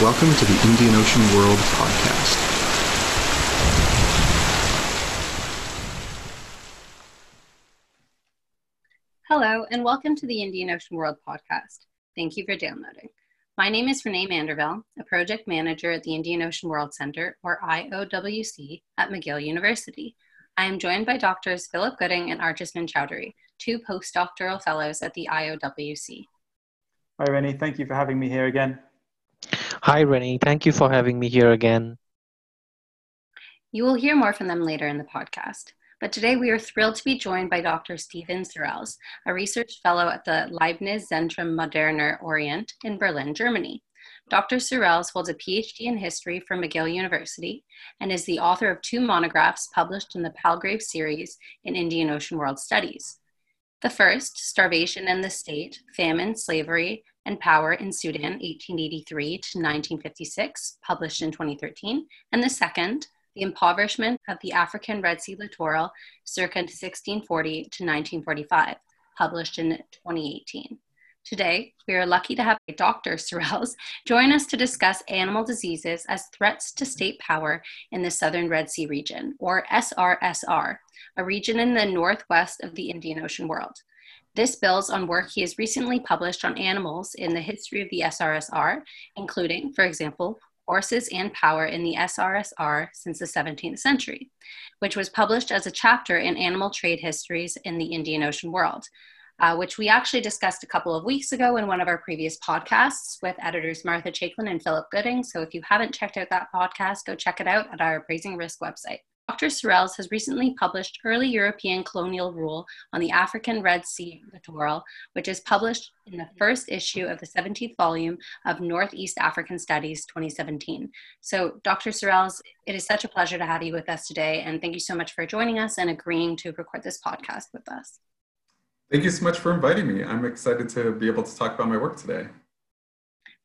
Welcome to the Indian Ocean World podcast. Hello, and welcome to the Indian Ocean World podcast. Thank you for downloading. My name is Renee Manderville, a project manager at the Indian Ocean World Center, or IOWC, at McGill University. I am joined by doctors Philip Gooding and Archisman Chaudhuri, two postdoctoral fellows at the IOWC. Hi, Rennie. Thank you for having me here again. Hi, Rennie. Thank you for having me here again. You will hear more from them later in the podcast. But today we are thrilled to be joined by Dr. Steven Serels, a research fellow at the Leibniz Zentrum Moderner Orient in Berlin, Germany. Dr. Serels holds a PhD in history from McGill University and is the author of two monographs published in the Palgrave series in Indian Ocean World Studies. The first, Starvation and the State, Famine, Slavery, and Power in Sudan, 1883 to 1956, published in 2013, and the second, The Impoverishment of the African Red Sea Littoral, circa 1640 to 1945, published in 2018. Today, we are lucky to have Dr. Serels join us to discuss animal diseases as threats to state power in the Southern Red Sea region, or SRSR, a region in the northwest of the Indian Ocean world. This builds on work he has recently published on animals in the history of the SRSR, including, for example, Horses and Power in the SRSR since the 17th century, which was published as a chapter in Animal Trade Histories in the Indian Ocean World, uh, which we actually discussed a couple of weeks ago in one of our previous podcasts with editors Martha Chaiklin and Philip Gooding. So if you haven't checked out that podcast, go check it out at our Appraising Risk website. Dr. Serels has recently published Early European Colonial Rule on the African Red Sea Littoral, which is published in the first issue of the 17th volume of Northeast African Studies 2017. So, Dr. Serels, it is such a pleasure to have you with us today, and thank you so much for joining us and agreeing to record this podcast with us. Thank you so much for inviting me. I'm excited to be able to talk about my work today.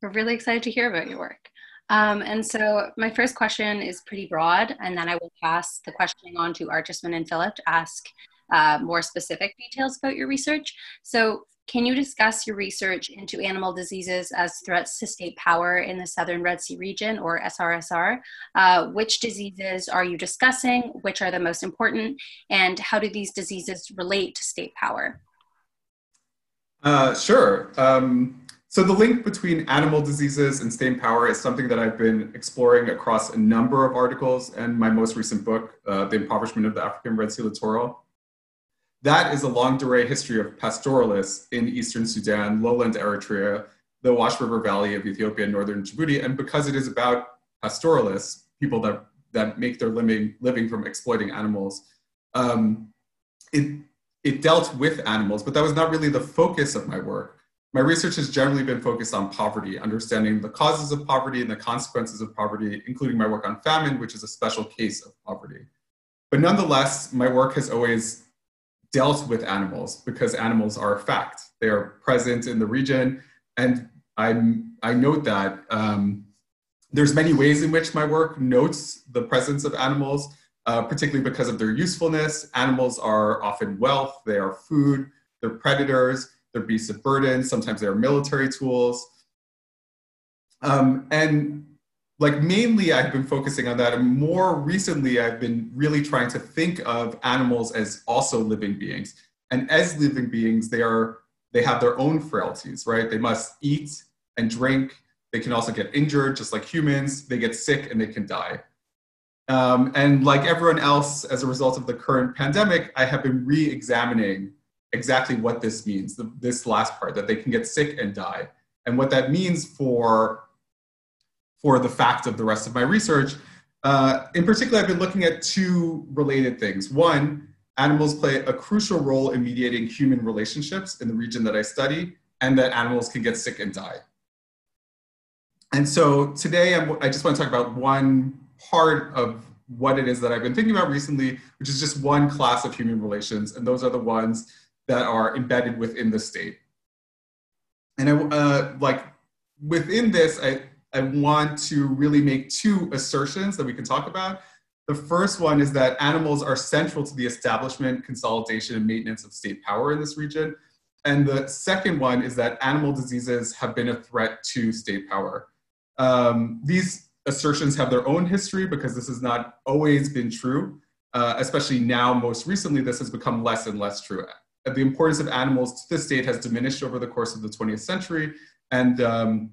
We're really excited to hear about your work. Um, and so my first question is pretty broad, and then I will pass the questioning on to Archisman and Philip to ask uh, more specific details about your research. So can you discuss your research into animal diseases as threats to state power in the Southern Red Sea region, or SRSR? Uh, which diseases are you discussing? Which are the most important? And how do these diseases relate to state power? Uh, sure. Um, so the link between animal diseases and state power is something that I've been exploring across a number of articles and my most recent book, uh, The Impoverishment of the African Red Sea Littoral. That is a longue durée history of pastoralists in eastern Sudan, lowland Eritrea, the Awash River Valley of Ethiopia, and northern Djibouti. And because it is about pastoralists, people that, that make their living, living from exploiting animals, um, it, it dealt with animals, but that was not really the focus of my work. My research has generally been focused on poverty, understanding the causes of poverty and the consequences of poverty, including my work on famine, which is a special case of poverty. But nonetheless, my work has always dealt with animals because animals are a fact. They are present in the region. And I, I note that um, there's many ways in which my work notes the presence of animals, uh, particularly because of their usefulness. Animals are often wealth, they are food, they're predators, they're beasts of burden, sometimes they're military tools. Um, and like mainly I've been focusing on that. And more recently, I've been really trying to think of animals as also living beings. And as living beings, they are they have their own frailties, right? They must eat and drink. They can also get injured, just like humans. They get sick and they can die. Um, and like everyone else, as a result of the current pandemic, I have been re-examining exactly what this means, the, this last part, that they can get sick and die, and what that means for, for the fact of the rest of my research. Uh, in particular, I've been looking at two related things. One, animals play a crucial role in mediating human relationships in the region that I study, and that animals can get sick and die. And so today, I'm, I just want to talk about one part of what it is that I've been thinking about recently, which is just one class of human relations, and those are the ones that are embedded within the state. And I, uh, like within this, I, I want to really make two assertions that we can talk about. The first one is that animals are central to the establishment, consolidation, and maintenance of state power in this region. And the second one is that animal diseases have been a threat to state power. Um, these assertions have their own history because this has not always been true. Uh, especially now, most recently, this has become less and less true. The importance of animals to the state has diminished over the course of the 20th century. And um,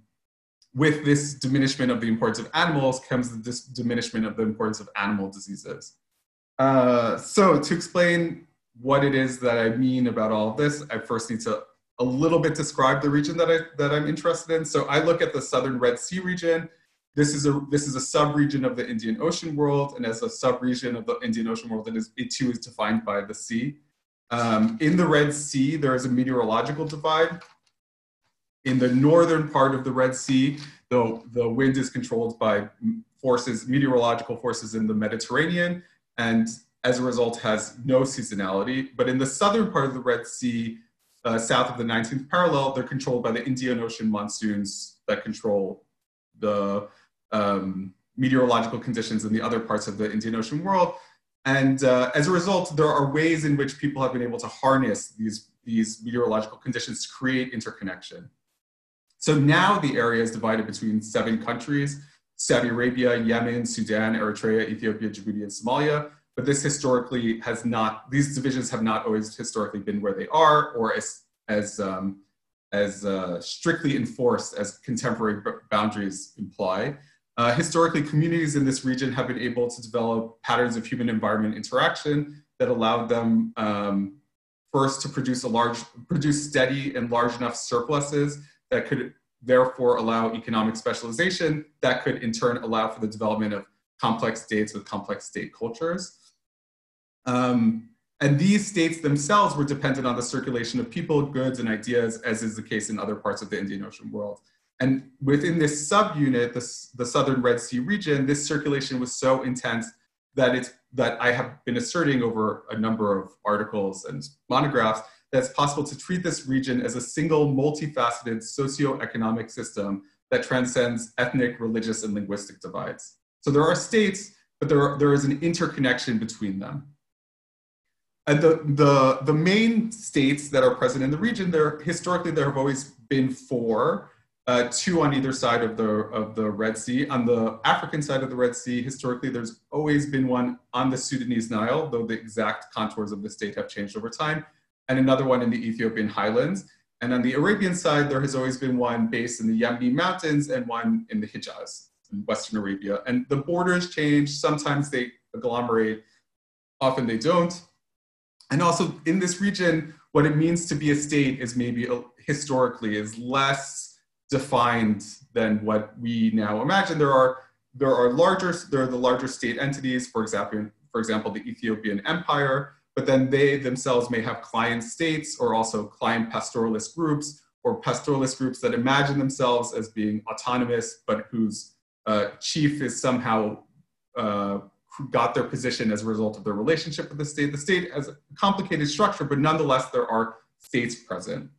with this diminishment of the importance of animals comes the diminishment of the importance of animal diseases. Uh, so to explain what it is that I mean about all of this, I first need to a little bit describe the region that, I, that I'm interested in. So I look at the southern Red Sea region. This is a, this is a sub-region of the Indian Ocean world, and as a sub-region of the Indian Ocean world, it, is, it too is defined by the sea. Um, in the Red Sea, there is a meteorological divide. In the northern part of the Red Sea, the, the wind is controlled by forces, meteorological forces in the Mediterranean, and as a result has no seasonality. But in the southern part of the Red Sea, uh, south of the 19th parallel, they're controlled by the Indian Ocean monsoons that control the um, meteorological conditions in the other parts of the Indian Ocean world. And uh, as a result, there are ways in which people have been able to harness these, these meteorological conditions to create interconnection. So now the area is divided between seven countries, Saudi Arabia, Yemen, Sudan, Eritrea, Ethiopia, Djibouti, and Somalia. But this historically has not, these divisions have not always historically been where they are or as, as, um, as uh, strictly enforced as contemporary boundaries imply. Uh, historically, communities in this region have been able to develop patterns of human environment interaction that allowed them um, first to produce a large, produce steady and large enough surpluses that could therefore allow economic specialization that could in turn allow for the development of complex states with complex state cultures. Um, and these states themselves were dependent on the circulation of people, goods, and ideas, as is the case in other parts of the Indian Ocean world. And within this subunit, this, the southern Red Sea region, this circulation was so intense that it's that I have been asserting over a number of articles and monographs that it's possible to treat this region as a single multifaceted socio-economic system that transcends ethnic, religious, and linguistic divides. So there are states, but there, are, there is an interconnection between them. And the, the, the main states that are present in the region, there historically there have always been four, uh, two on either side of the, of the Red Sea. On the African side of the Red Sea, historically there's always been one on the Sudanese Nile, though the exact contours of the state have changed over time, and another one in the Ethiopian highlands. And on the Arabian side, there has always been one based in the Yemeni mountains and one in the Hijaz, in Western Arabia. And the borders change, sometimes they agglomerate, often they don't. And also in this region, what it means to be a state is maybe historically is less defined than what we now imagine. There are there are larger there are the larger state entities, for example, for example, the Ethiopian Empire, but then they themselves may have client states or also client pastoralist groups or pastoralist groups that imagine themselves as being autonomous, but whose uh, chief is somehow uh, got their position as a result of their relationship with the state. The state has a complicated structure, but nonetheless, there are states present.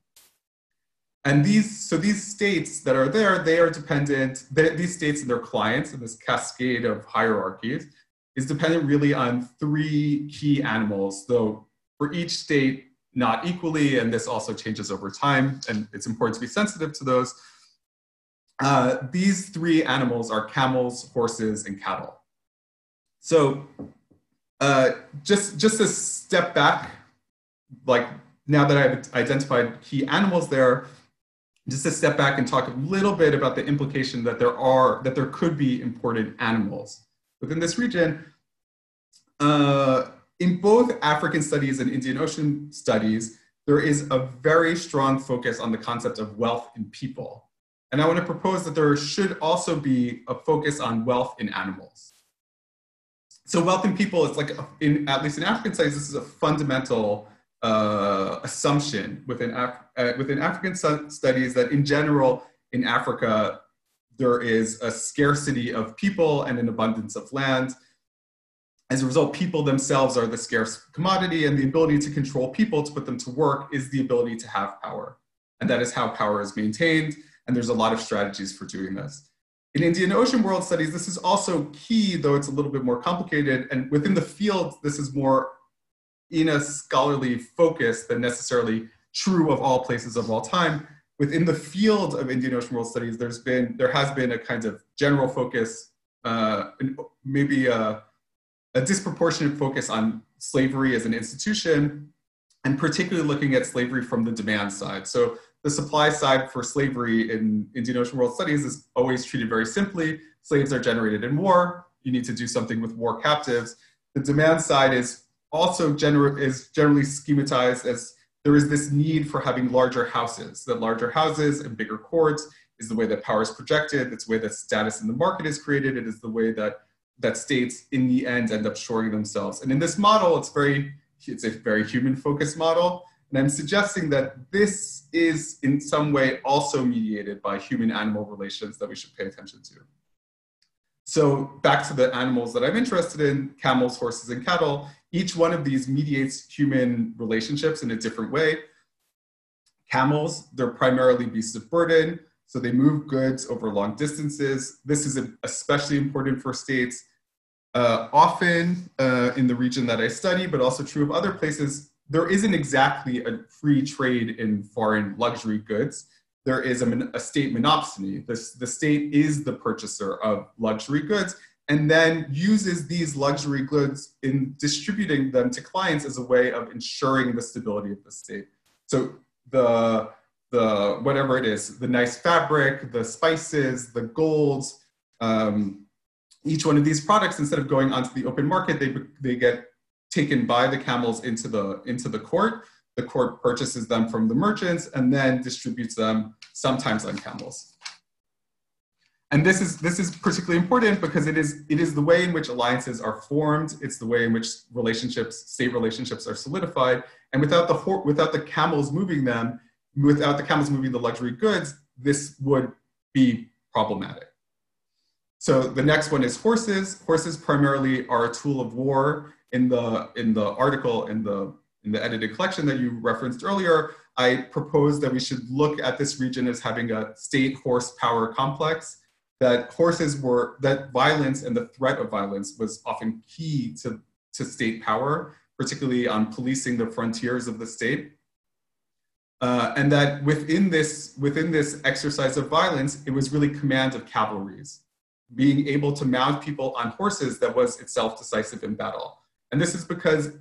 And these, so these states that are there, they are dependent, these states and their clients in this cascade of hierarchies is dependent really on three key animals, though for each state, not equally, and this also changes over time, and it's important to be sensitive to those. Uh, these three animals are camels, horses, and cattle. So uh, just, just a step back, like now that I've identified key animals there, just to step back and talk a little bit about the implication that there are, that there could be important animals within this region. Uh, in both African studies and Indian Ocean studies, there is a very strong focus on the concept of wealth in people. And I want to propose that there should also be a focus on wealth in animals so wealth in people is like in at least in African studies, this is a fundamental uh, assumption within Af- uh, within African studies that in general in Africa there is a scarcity of people and an abundance of land. As a result, people themselves are the scarce commodity, and the ability to control people to put them to work is the ability to have power, and that is how power is maintained. And there's a lot of strategies for doing this. In Indian Ocean World Studies, this is also key, though it's a little bit more complicated. And within the field, this is more in a scholarly focus than necessarily true of all places of all time. within the field of Indian Ocean World Studies, there's been there has been a kind of general focus, uh, maybe a, a disproportionate focus on slavery as an institution, and particularly looking at slavery from the demand side. So the supply side for slavery in Indian Ocean World Studies is always treated very simply. Slaves are generated in war. You need to do something with war captives. The demand side is also gener- is generally schematized as there is this need for having larger houses. That larger houses and bigger courts is the way that power is projected. It's the way that status in the market is created. It is the way that that states in the end end up shoring themselves. And in this model, it's very it's a very human focused model. And I'm suggesting that this is in some way also mediated by human animal relations that we should pay attention to. So back to the animals that I'm interested in, camels, horses, and cattle, each one of these mediates human relationships in a different way. Camels, they're primarily beasts of burden, so they move goods over long distances. This is especially important for states. Uh, often uh, in the region that I study, but also true of other places, there isn't exactly a free trade in foreign luxury goods there is a, a state monopsony. The, state is the purchaser of luxury goods and then uses these luxury goods in distributing them to clients as a way of ensuring the stability of the state. So the, the whatever it is, the nice fabric, the spices, the golds, um, each one of these products, instead of going onto the open market, they, they get taken by the camels into the, into the court the court purchases them from the merchants and then distributes them sometimes on camels. And this is, this is particularly important because it is, it is the way in which alliances are formed. It's the way in which relationships, state relationships are solidified. And without the, without the camels moving them, without the camels moving the luxury goods, this would be problematic. So the next one is horses. Horses primarily are a tool of war. In the, in the article, in the in the edited collection that you referenced earlier, I proposed that we should look at this region as having a state horse power complex, that horses were, that violence and the threat of violence was often key to, to state power, particularly on policing the frontiers of the state. Uh, and that within this, within this exercise of violence, it was really command of cavalries, being able to mount people on horses that was itself decisive in battle. And this is because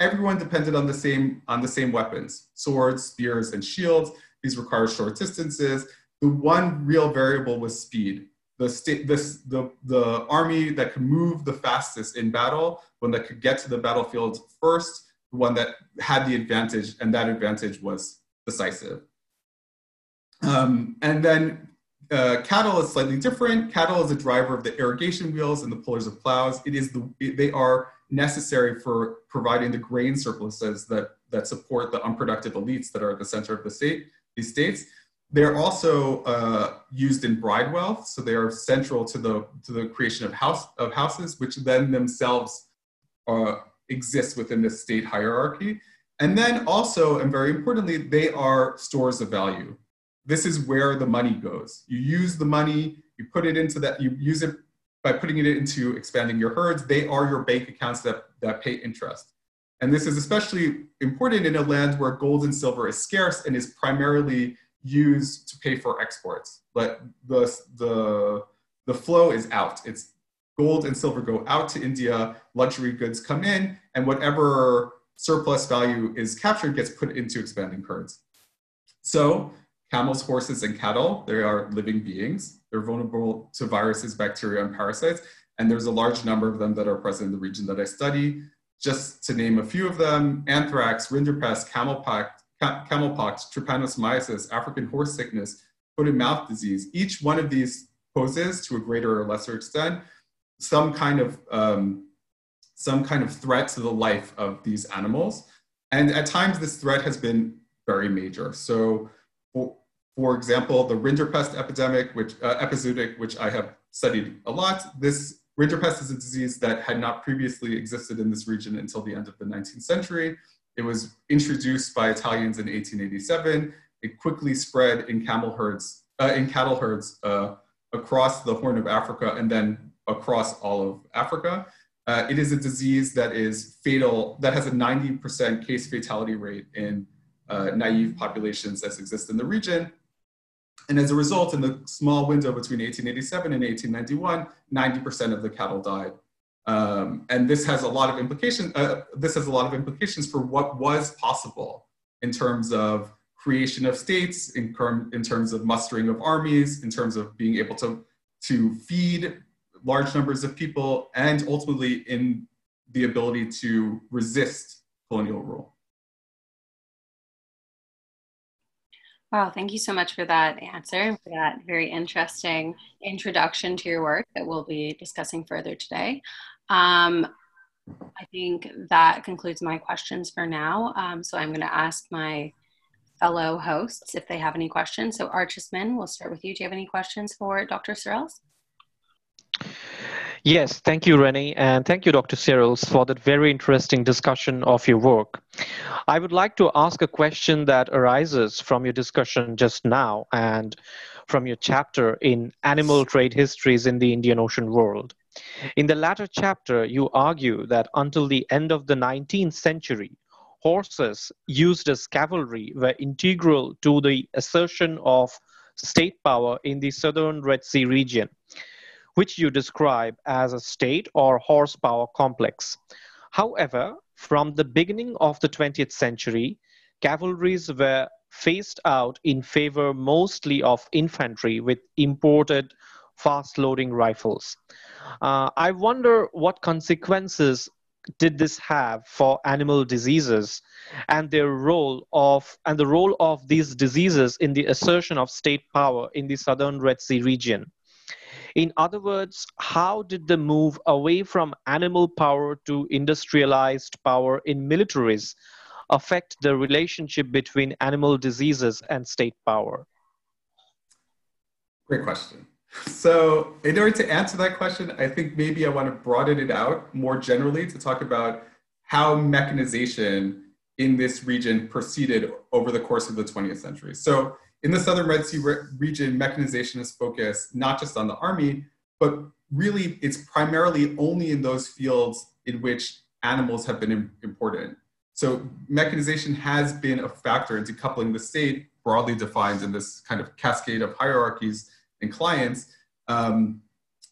everyone depended on the same on the same weapons swords spears and shields. These require short distances. The one real variable was speed. The this the the army that could move the fastest in battle one that could get to the battlefield first the one that had the advantage and that advantage was decisive. Um, and then uh, cattle is slightly different. Cattle is a driver of the irrigation wheels and the pullers of plows. It is the they are necessary for providing the grain surpluses that, that support the unproductive elites that are at the center of the state, these states. They're also uh, used in bride wealth, so they are central to the, to the creation of, house, of houses, which then themselves uh, exist within the state hierarchy. And then also, and very importantly, they are stores of value. This is where the money goes. You use the money, you put it into that, you use it by putting it into expanding your herds, they are your bank accounts that, that pay interest. And this is especially important in a land where gold and silver is scarce and is primarily used to pay for exports. But the, the, the flow is out. It's gold and silver go out to India, luxury goods come in, and whatever surplus value is captured gets put into expanding herds. So camels, horses, and cattle, they are living beings. They're vulnerable to viruses, bacteria, and parasites. And there's a large number of them that are present in the region that I study. Just to name a few of them, anthrax, rinderpest, camelpox, camelpox trypanosomiasis, African horse sickness, foot and mouth disease. Each one of these poses, to a greater or lesser extent, some kind of um, some kind of threat to the life of these animals. And at times, this threat has been very major. So, for, example, the rinderpest epidemic, which uh, epizootic, which I have studied a lot, this rinderpest is a disease that had not previously existed in this region until the end of the 19th century. It was introduced by Italians in 1887. It quickly spread in camel herds, uh, in cattle herds uh, across the Horn of Africa and then across all of Africa. Uh, it is a disease that is fatal, that has a 90% case fatality rate in uh, naive populations that exist in the region. And as a result, in the small window between 1887 and 1891, 90% of the cattle died. Um, and this has a lot of implications. Uh, this has a lot of implications for what was possible in terms of creation of states, in, in terms of mustering of armies, in terms of being able to, to feed large numbers of people, and ultimately in the ability to resist colonial rule. Wow, thank you so much for that answer and for that very interesting introduction to your work that we'll be discussing further today. Um, I think that concludes my questions for now. Um, so I'm going to ask my fellow hosts if they have any questions. So Archisman, we'll start with you. Do you have any questions for Dr. Serels? Yes, thank you, Rennie, and thank you, Dr. Serels, for that very interesting discussion of your work. I would like to ask a question that arises from your discussion just now and from your chapter in Animal Trade Histories in the Indian Ocean World. In the latter chapter, you argue that until the end of the 19th century, horses used as cavalry were integral to the assertion of state power in the southern Red Sea region which you describe as a state or horsepower complex. However, from the beginning of the 20th century, cavalries were phased out in favor mostly of infantry with imported fast loading rifles. Uh, I wonder what consequences did this have for animal diseases and their role of and the role of these diseases in the assertion of state power in the southern red sea region in other words, how did the move away from animal power to industrialized power in militaries affect the relationship between animal diseases and state power? Great question. So, in order to answer that question, I think maybe I want to broaden it out more generally to talk about how mechanization in this region proceeded over the course of the 20th century. So, in the southern Red Sea re- region, mechanization is focused not just on the army, but really it's primarily only in those fields in which animals have been important. So mechanization has been a factor in decoupling the state, broadly defined in this kind of cascade of hierarchies and clients. Um,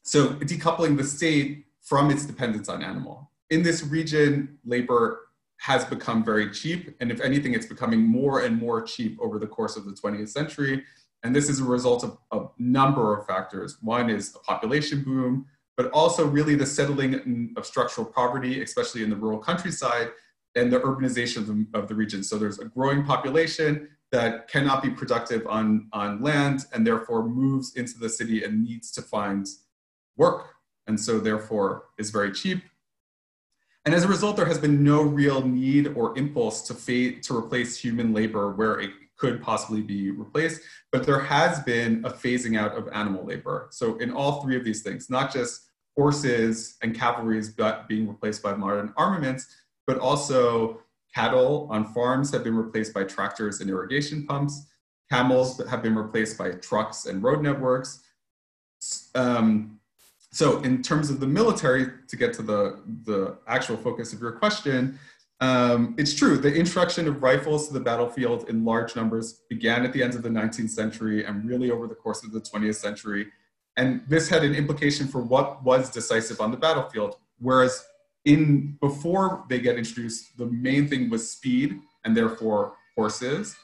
so decoupling the state from its dependence on animal. In this region, labor has become very cheap. And if anything, it's becoming more and more cheap over the course of the 20th century. And this is a result of a number of factors. One is a population boom, but also really the settling of structural poverty, especially in the rural countryside, and the urbanization of the, of the region. So there's a growing population that cannot be productive on, on land and therefore moves into the city and needs to find work. And so therefore is very cheap and as a result, there has been no real need or impulse to, fa- to replace human labor where it could possibly be replaced, but there has been a phasing out of animal labor. So in all three of these things, not just horses and cavalry being replaced by modern armaments, but also cattle on farms have been replaced by tractors and irrigation pumps. Camels have been replaced by trucks and road networks. Um, so in terms of the military, to get to the, the actual focus of your question, um, it's true, the introduction of rifles to the battlefield in large numbers began at the end of the 19th century and really over the course of the 20th century. And this had an implication for what was decisive on the battlefield. Whereas in before they get introduced, the main thing was speed and therefore horses.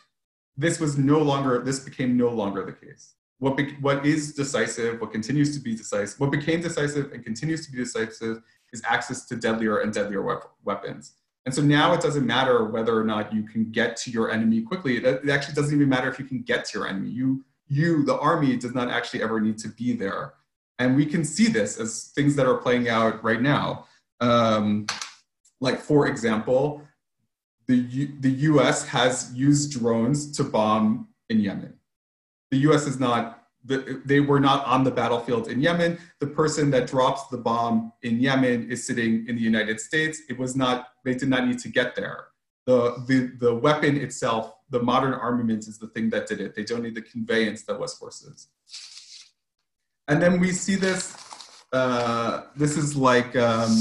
This was no longer, this became no longer the case what, be, what is decisive, what continues to be decisive, what became decisive and continues to be decisive is access to deadlier and deadlier wep- weapons. And so now it doesn't matter whether or not you can get to your enemy quickly. It, it actually doesn't even matter if you can get to your enemy. You, you, the army, does not actually ever need to be there. And we can see this as things that are playing out right now. Um, like, for example, the, U, the US has used drones to bomb in Yemen the U.S. is not they were not on the battlefield in Yemen. The person that drops the bomb in Yemen is sitting in the United States. It was not, they did not need to get there. The, the, the weapon itself, the modern armament is the thing that did it. They don't need the conveyance that was horses. And then we see this, uh, this is like um,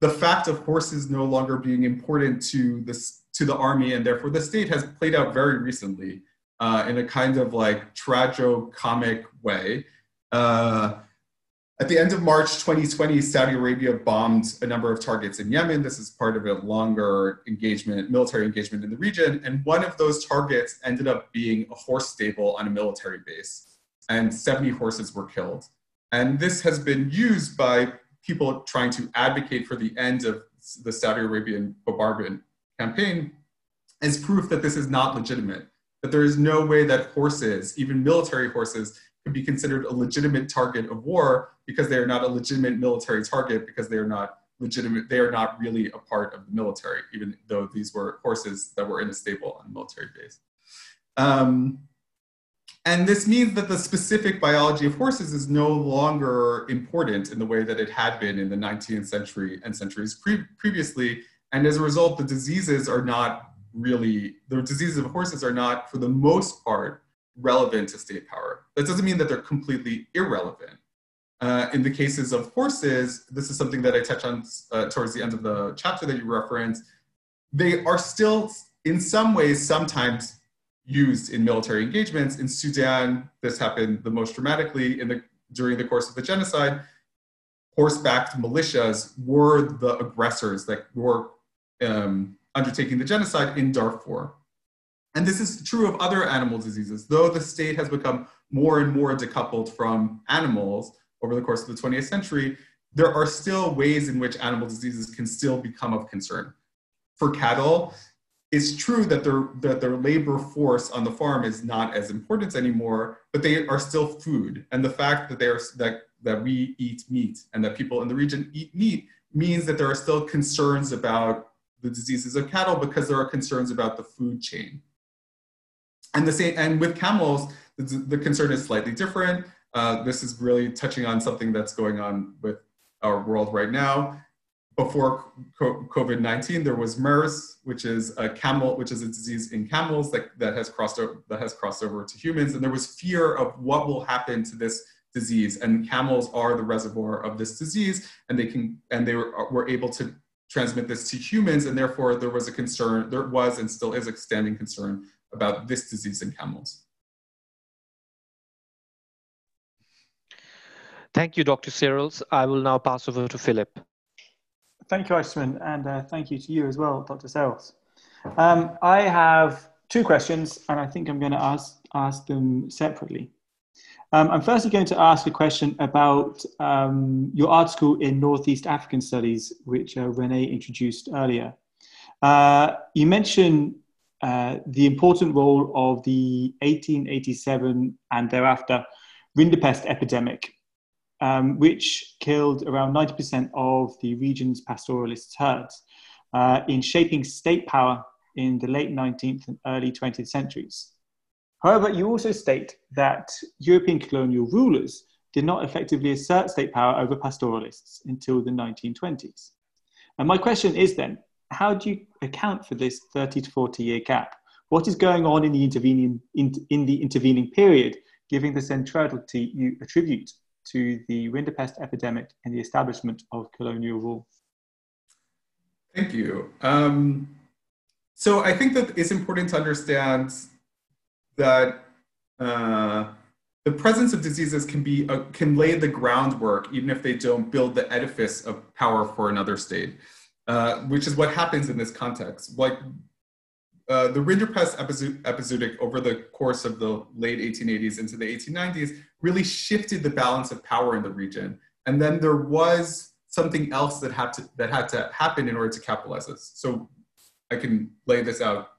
the fact of horses no longer being important to, this, to the army and therefore the state has played out very recently. Uh, in a kind of like tragicomic way. Uh, at the end of March 2020, Saudi Arabia bombed a number of targets in Yemen. This is part of a longer engagement, military engagement in the region. And one of those targets ended up being a horse stable on a military base. And 70 horses were killed. And this has been used by people trying to advocate for the end of the Saudi Arabian bombardment campaign as proof that this is not legitimate, that there is no way that horses, even military horses, could be considered a legitimate target of war because they are not a legitimate military target because they are not legitimate they are not really a part of the military even though these were horses that were in a stable on a military base. Um, and this means that the specific biology of horses is no longer important in the way that it had been in the 19th century and centuries pre- previously and as a result the diseases are not really the diseases of horses are not for the most part relevant to state power. That doesn't mean that they're completely irrelevant. Uh, in the cases of horses, this is something that I touch on uh, towards the end of the chapter that you referenced. They are still, in some ways, sometimes used in military engagements. In Sudan, this happened the most dramatically in the, during the course of the genocide. Horse-backed militias were the aggressors that were um, undertaking the genocide in Darfur. And this is true of other animal diseases. Though the state has become more and more decoupled from animals over the course of the 20th century, there are still ways in which animal diseases can still become of concern. For cattle, it's true that their, that their labor force on the farm is not as important anymore, but they are still food. And the fact that, they are, that, that we eat meat and that people in the region eat meat means that there are still concerns about the diseases of cattle because there are concerns about the food chain. And the same, and with camels, the, the concern is slightly different. Uh, this is really touching on something that's going on with our world right now. Before COVID-19, there was MERS, which is a camel, which is a disease in camels that, that has crossed over, that has crossed over to humans. And there was fear of what will happen to this disease. And camels are the reservoir of this disease, and they can, and they were, were able to transmit this to humans. And therefore, there was a concern, there was and still is a standing concern about this disease in camels. Thank you, Dr. Serels. I will now pass over to Philip. Thank you, Ashman, and uh, thank you to you as well, Dr. Serels. Um, I have two questions, and I think I'm going to ask, ask them separately. Um, I'm firstly going to ask a question about um, your article in Northeast African Studies, which uh, Renee introduced earlier. Uh, you mentioned uh, the important role of the 1887 and thereafter Rinderpest epidemic, um, which killed around 90% of the region's pastoralist herds uh, in shaping state power in the late 19th and early 20th centuries. However, you also state that European colonial rulers did not effectively assert state power over pastoralists until the 1920s. And my question is then how do you account for this 30 to 40 year gap? What is going on in the intervening, in, in the intervening period, given the centrality you attribute to the rinderpest epidemic and the establishment of colonial rule? Thank you. Um, so I think that it's important to understand that uh, the presence of diseases can be can lay the groundwork even if they don't build the edifice of power for another state. Uh, which is what happens in this context. Like uh, the Rinderpest epizootic over the course of the late 1880s into the 1890s really shifted the balance of power in the region. And then there was something else that had to, that had to happen in order to capitalize this. So I can lay this out.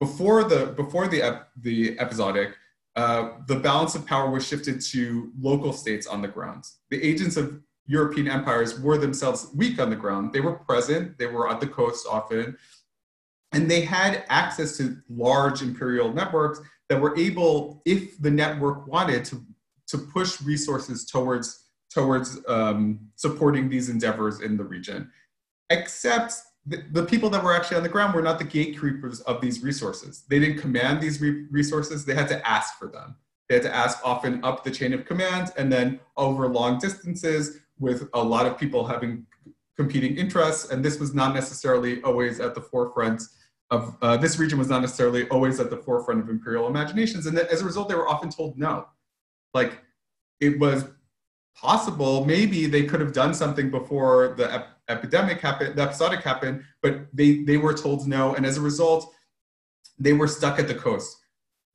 Before the, before the, ep, the epizootic, uh, the balance of power was shifted to local states on the ground. The agents of European empires were themselves weak on the ground. They were present, they were on the coast often, and they had access to large imperial networks that were able, if the network wanted, to, to push resources towards, towards um, supporting these endeavors in the region. Except the, the, people that were actually on the ground were not the gatekeepers of these resources. They didn't command these re resources, they had to ask for them. They had to ask often up the chain of command and then over long distances with a lot of people having competing interests, and this was not necessarily always at the forefront of uh, this region was not necessarily always at the forefront of imperial imaginations, and as a result, they were often told no. Like it was possible, maybe they could have done something before the ep- epidemic happened, the epizootic happened, but they they were told no, and as a result, they were stuck at the coast.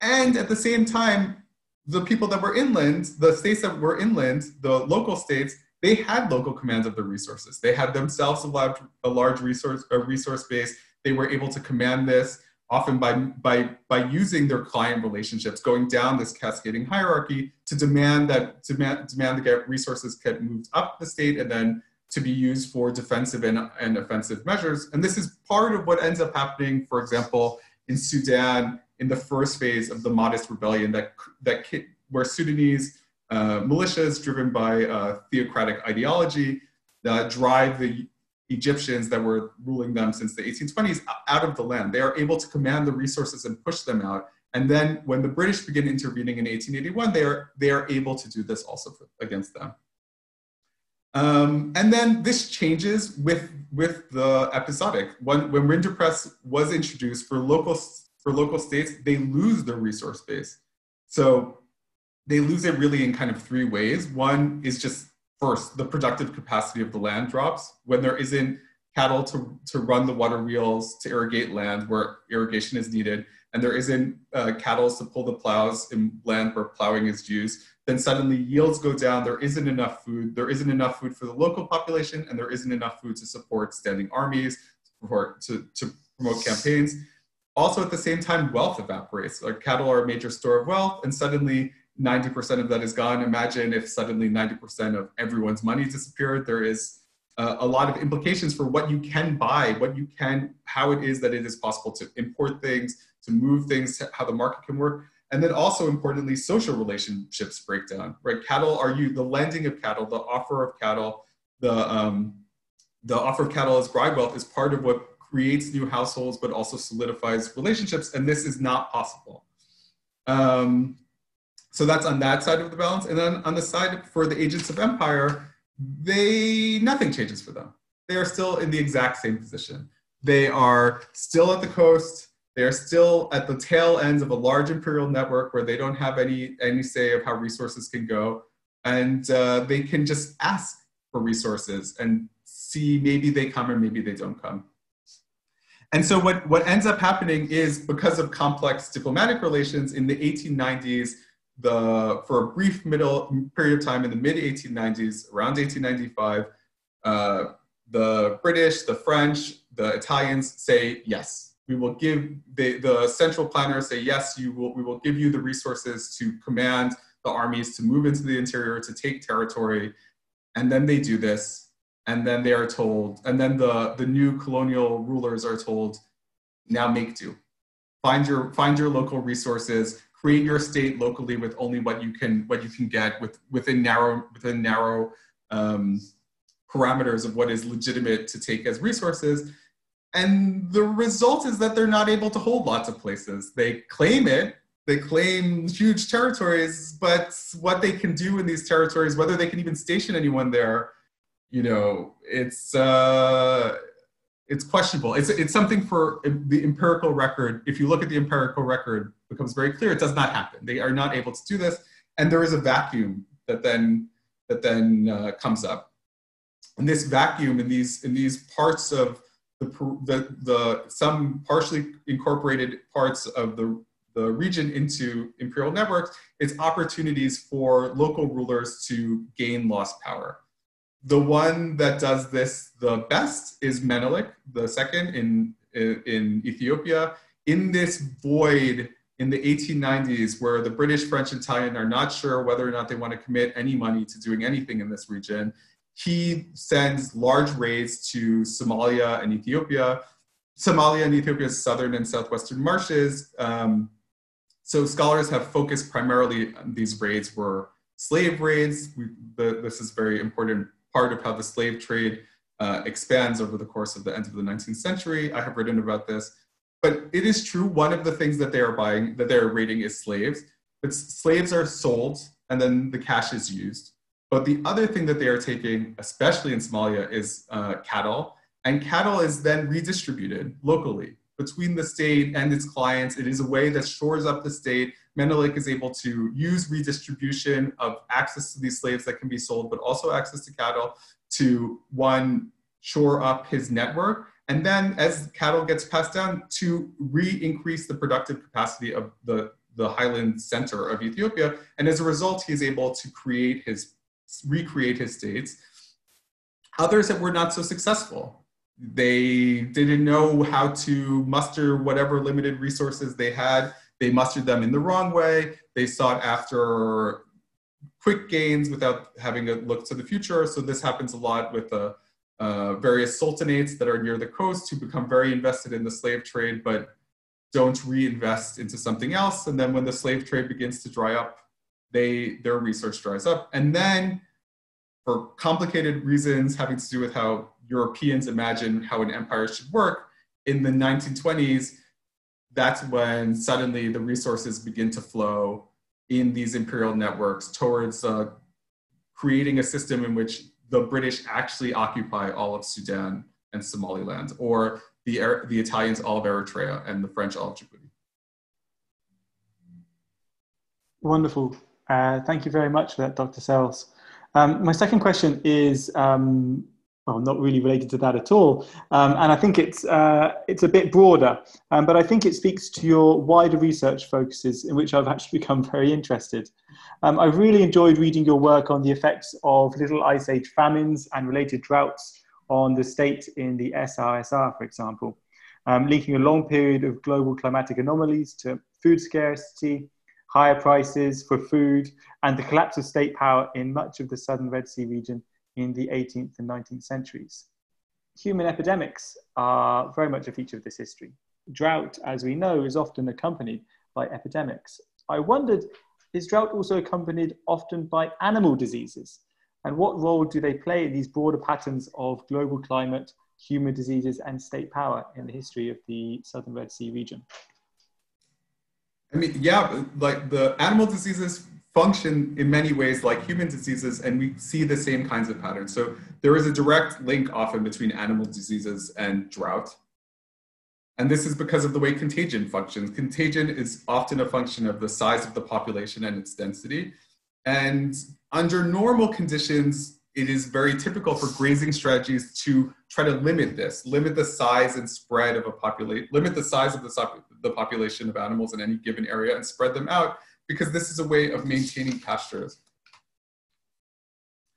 And at the same time, the people that were inland, the states that were inland, the local states, they had local commands of the resources. They had themselves a large, a large resource, a resource base. They were able to command this often by, by, by using their client relationships, going down this cascading hierarchy to demand that demand, demand get resources get moved up the state and then to be used for defensive and, and offensive measures. And this is part of what ends up happening, for example, in Sudan in the first phase of the Mahdist rebellion that, that where Sudanese uh, militias driven by uh, theocratic ideology uh, drive the Egyptians that were ruling them since the 1820s out of the land. They are able to command the resources and push them out. And then when the British begin intervening in 1881, they are, they are able to do this also for, against them. Um, and then this changes with, with the epizootic. When, when Rinderpest was introduced for local, for local states, they lose their resource base. So they lose it really in kind of three ways. One is just first, the productive capacity of the land drops when there isn't cattle to, to run the water wheels to irrigate land where irrigation is needed, and there isn't uh, cattle to pull the plows in land where plowing is used, then suddenly yields go down, there isn't enough food, there isn't enough food for the local population, and there isn't enough food to support standing armies, support, to, to promote campaigns. Also, at the same time, wealth evaporates. Like cattle are a major store of wealth, and suddenly 90% of that is gone. Imagine if suddenly 90% of everyone's money disappeared. There is uh, a lot of implications for what you can buy, what you can, how it is that it is possible to import things, to move things, how the market can work. And then also importantly, social relationships break down, right? Cattle are you, the lending of cattle, the offer of cattle, the, um, the offer of cattle as bride wealth is part of what creates new households, but also solidifies relationships. And this is not possible. Um, so that's on that side of the balance. And then on the side for the agents of empire, they nothing changes for them. They are still in the exact same position. They are still at the coast. They are still at the tail ends of a large imperial network where they don't have any any say of how resources can go, and uh, they can just ask for resources and see maybe they come or maybe they don't come. And so what, what ends up happening is because of complex diplomatic relations in the 1890s, the for a brief middle period of time in the mid 1890s, around 1895, uh, the British, the French, the Italians say yes. We will give the, the central planners say yes. You will we will give you the resources to command the armies to move into the interior to take territory, and then they do this, and then they are told, and then the the new colonial rulers are told, now make do, find your find your local resources create your state locally with only what you can what you can get with within narrow within narrow um, parameters of what is legitimate to take as resources. And the result is that they're not able to hold lots of places. They claim it, they claim huge territories, but what they can do in these territories, whether they can even station anyone there, you know, it's uh, it's questionable. It's it's something for the empirical record. If you look at the empirical record, becomes very clear it does not happen. They are not able to do this, and there is a vacuum that then that then uh, comes up. And this vacuum in these in these parts of the, the the some partially incorporated parts of the the region into imperial networks, it's opportunities for local rulers to gain lost power. The one that does this the best is Menelik second in in Ethiopia. In this void in the 1890s where the British, French, and Italian are not sure whether or not they want to commit any money to doing anything in this region, he sends large raids to Somalia and Ethiopia. Somalia and Ethiopia's southern and southwestern marshes. Um, so scholars have focused primarily on these raids were slave raids. We, the, this is a very important part of how the slave trade uh, expands over the course of the end of the 19th century. I have written about this. But it is true, one of the things that they are buying, that they're raiding is slaves. But slaves are sold and then the cash is used. But the other thing that they are taking, especially in Somalia, is uh, cattle. And cattle is then redistributed locally. between the state and its clients. It is a way that shores up the state. Menelik is able to use redistribution of access to these slaves that can be sold, but also access to cattle to one, shore up his network. And then as cattle gets passed down to re-increase the productive capacity of the, the highland center of Ethiopia. And as a result, he's able to create his, recreate his states. Others that were not so successful they didn't know how to muster whatever limited resources they had. They mustered them in the wrong way. They sought after quick gains without having a look to the future. So this happens a lot with uh, uh, various sultanates that are near the coast who become very invested in the slave trade, but don't reinvest into something else. And then when the slave trade begins to dry up, they their research dries up. And then for complicated reasons having to do with how Europeans imagine how an empire should work, in the 1920s, that's when suddenly the resources begin to flow in these imperial networks towards uh, creating a system in which the British actually occupy all of Sudan and Somaliland, or the, the Italians all of Eritrea and the French all of Djibouti. Wonderful. Uh, thank you very much for that, Dr. Serels. Um, my second question is um, well, not really related to that at all. Um, and I think it's, uh, it's a bit broader, um, but I think it speaks to your wider research focuses in which I've actually become very interested. Um, I've really enjoyed reading your work on the effects of Little Ice Age famines and related droughts on the state in the SRSR, for example, um, linking a long period of global climatic anomalies to food scarcity, higher prices for food, and the collapse of state power in much of the southern Red Sea region in the 18th and 19th centuries. Human epidemics are very much a feature of this history. Drought, as we know, is often accompanied by epidemics. I wondered, is drought also accompanied often by animal diseases? And what role do they play in these broader patterns of global climate, human diseases, and state power in the history of the Southern Red Sea region? I mean, yeah, like the animal diseases function in many ways like human diseases, and we see the same kinds of patterns. So there is a direct link often between animal diseases and drought. And this is because of the way contagion functions. Contagion is often a function of the size of the population and its density. And under normal conditions, it is very typical for grazing strategies to try to limit this, limit the size and spread of a population, limit the size of the, the population of animals in any given area and spread them out because this is a way of maintaining pastures.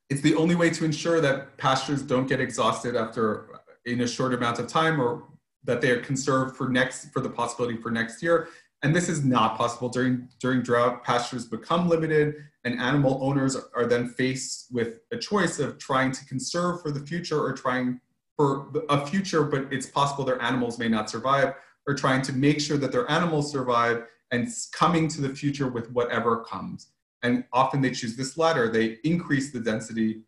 It's the only way to ensure that pastures don't get exhausted after in a short amount of time or that they are conserved for next for the possibility for next year. And this is not possible during during drought. Pastures become limited, and animal owners are then faced with a choice of trying to conserve for the future or trying for a future, but it's possible their animals may not survive, or trying to make sure that their animals survive and coming to the future with whatever comes. And often they choose this latter. They increase the density.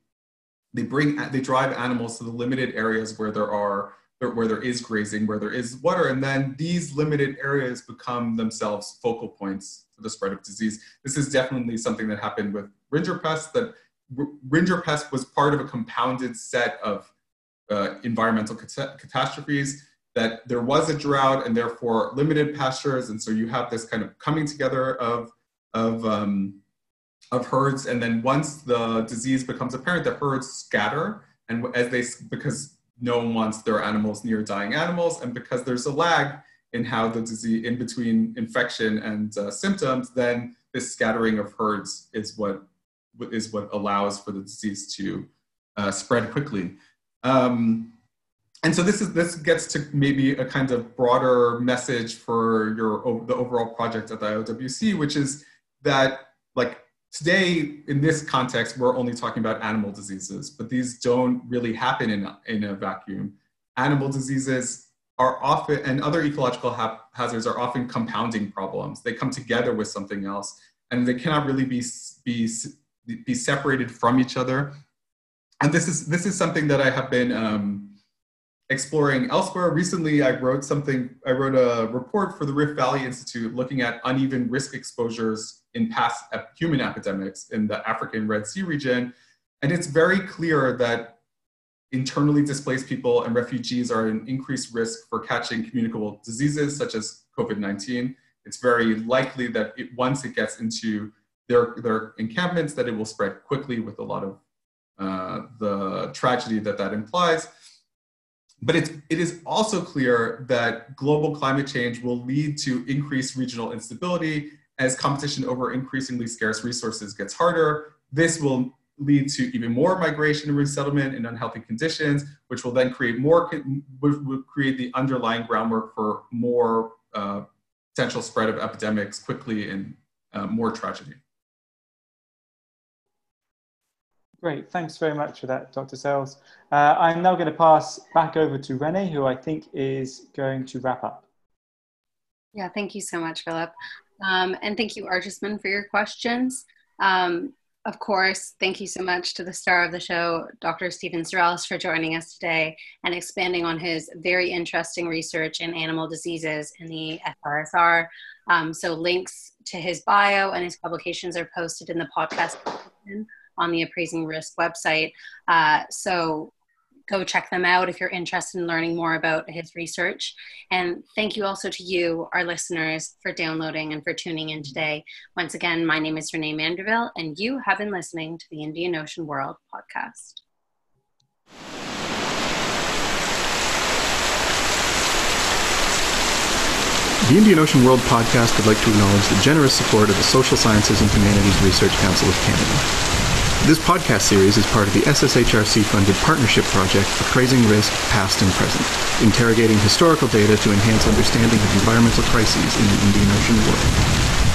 They bring, they drive animals to the limited areas where there are, where there is grazing, where there is water, and then these limited areas become themselves focal points for the spread of disease. This is definitely something that happened with rinderpest, That rinderpest was part of a compounded set of uh, environmental cat catastrophes that there was a drought and therefore limited pastures. And so you have this kind of coming together of, of, um, of herds. And then once the disease becomes apparent, the herds scatter. And as they, because no one wants their animals near dying animals, and because there's a lag in how the disease, in between infection and uh, symptoms, then this scattering of herds is what is what allows for the disease to uh, spread quickly. Um, and so this is this gets to maybe a kind of broader message for your the overall project at the IOWC, which is that like today in this context we're only talking about animal diseases, but these don't really happen in in a vacuum. Animal diseases are often and other ecological ha hazards are often compounding problems. They come together with something else, and they cannot really be be be separated from each other. And this is this is something that I have been um, exploring elsewhere. Recently, I wrote something, I wrote a report for the Rift Valley Institute looking at uneven risk exposures in past human epidemics in the African Red Sea region. And it's very clear that internally displaced people and refugees are an increased risk for catching communicable diseases such as COVID-19. It's very likely that it, once it gets into their, their encampments that it will spread quickly with a lot of uh, the tragedy that that implies. But it's, it is also clear that global climate change will lead to increased regional instability as competition over increasingly scarce resources gets harder. This will lead to even more migration and resettlement in unhealthy conditions, which will then create more, will create the underlying groundwork for more uh, potential spread of epidemics quickly and uh, more tragedy. Great, thanks very much for that, Dr. Serels. Uh, I'm now going to pass back over to Renee, who I think is going to wrap up. Yeah, thank you so much, Philip. Um, and thank you, Archisman, for your questions. Um, of course, thank you so much to the star of the show, Dr. Steven Serels, for joining us today and expanding on his very interesting research in animal diseases in the SRSR. Um, so links to his bio and his publications are posted in the podcast on the Appraising Risk website. Uh, so go check them out if you're interested in learning more about his research. And thank you also to you, our listeners, for downloading and for tuning in today. Once again, my name is Renee Manderville, and you have been listening to the Indian Ocean World podcast. The Indian Ocean World podcast would like to acknowledge the generous support of the Social Sciences and Humanities Research Council of Canada. This podcast series is part of the SSHRC-funded partnership project Appraising Risk Past and Present, interrogating historical data to enhance understanding of environmental crises in the Indian Ocean world.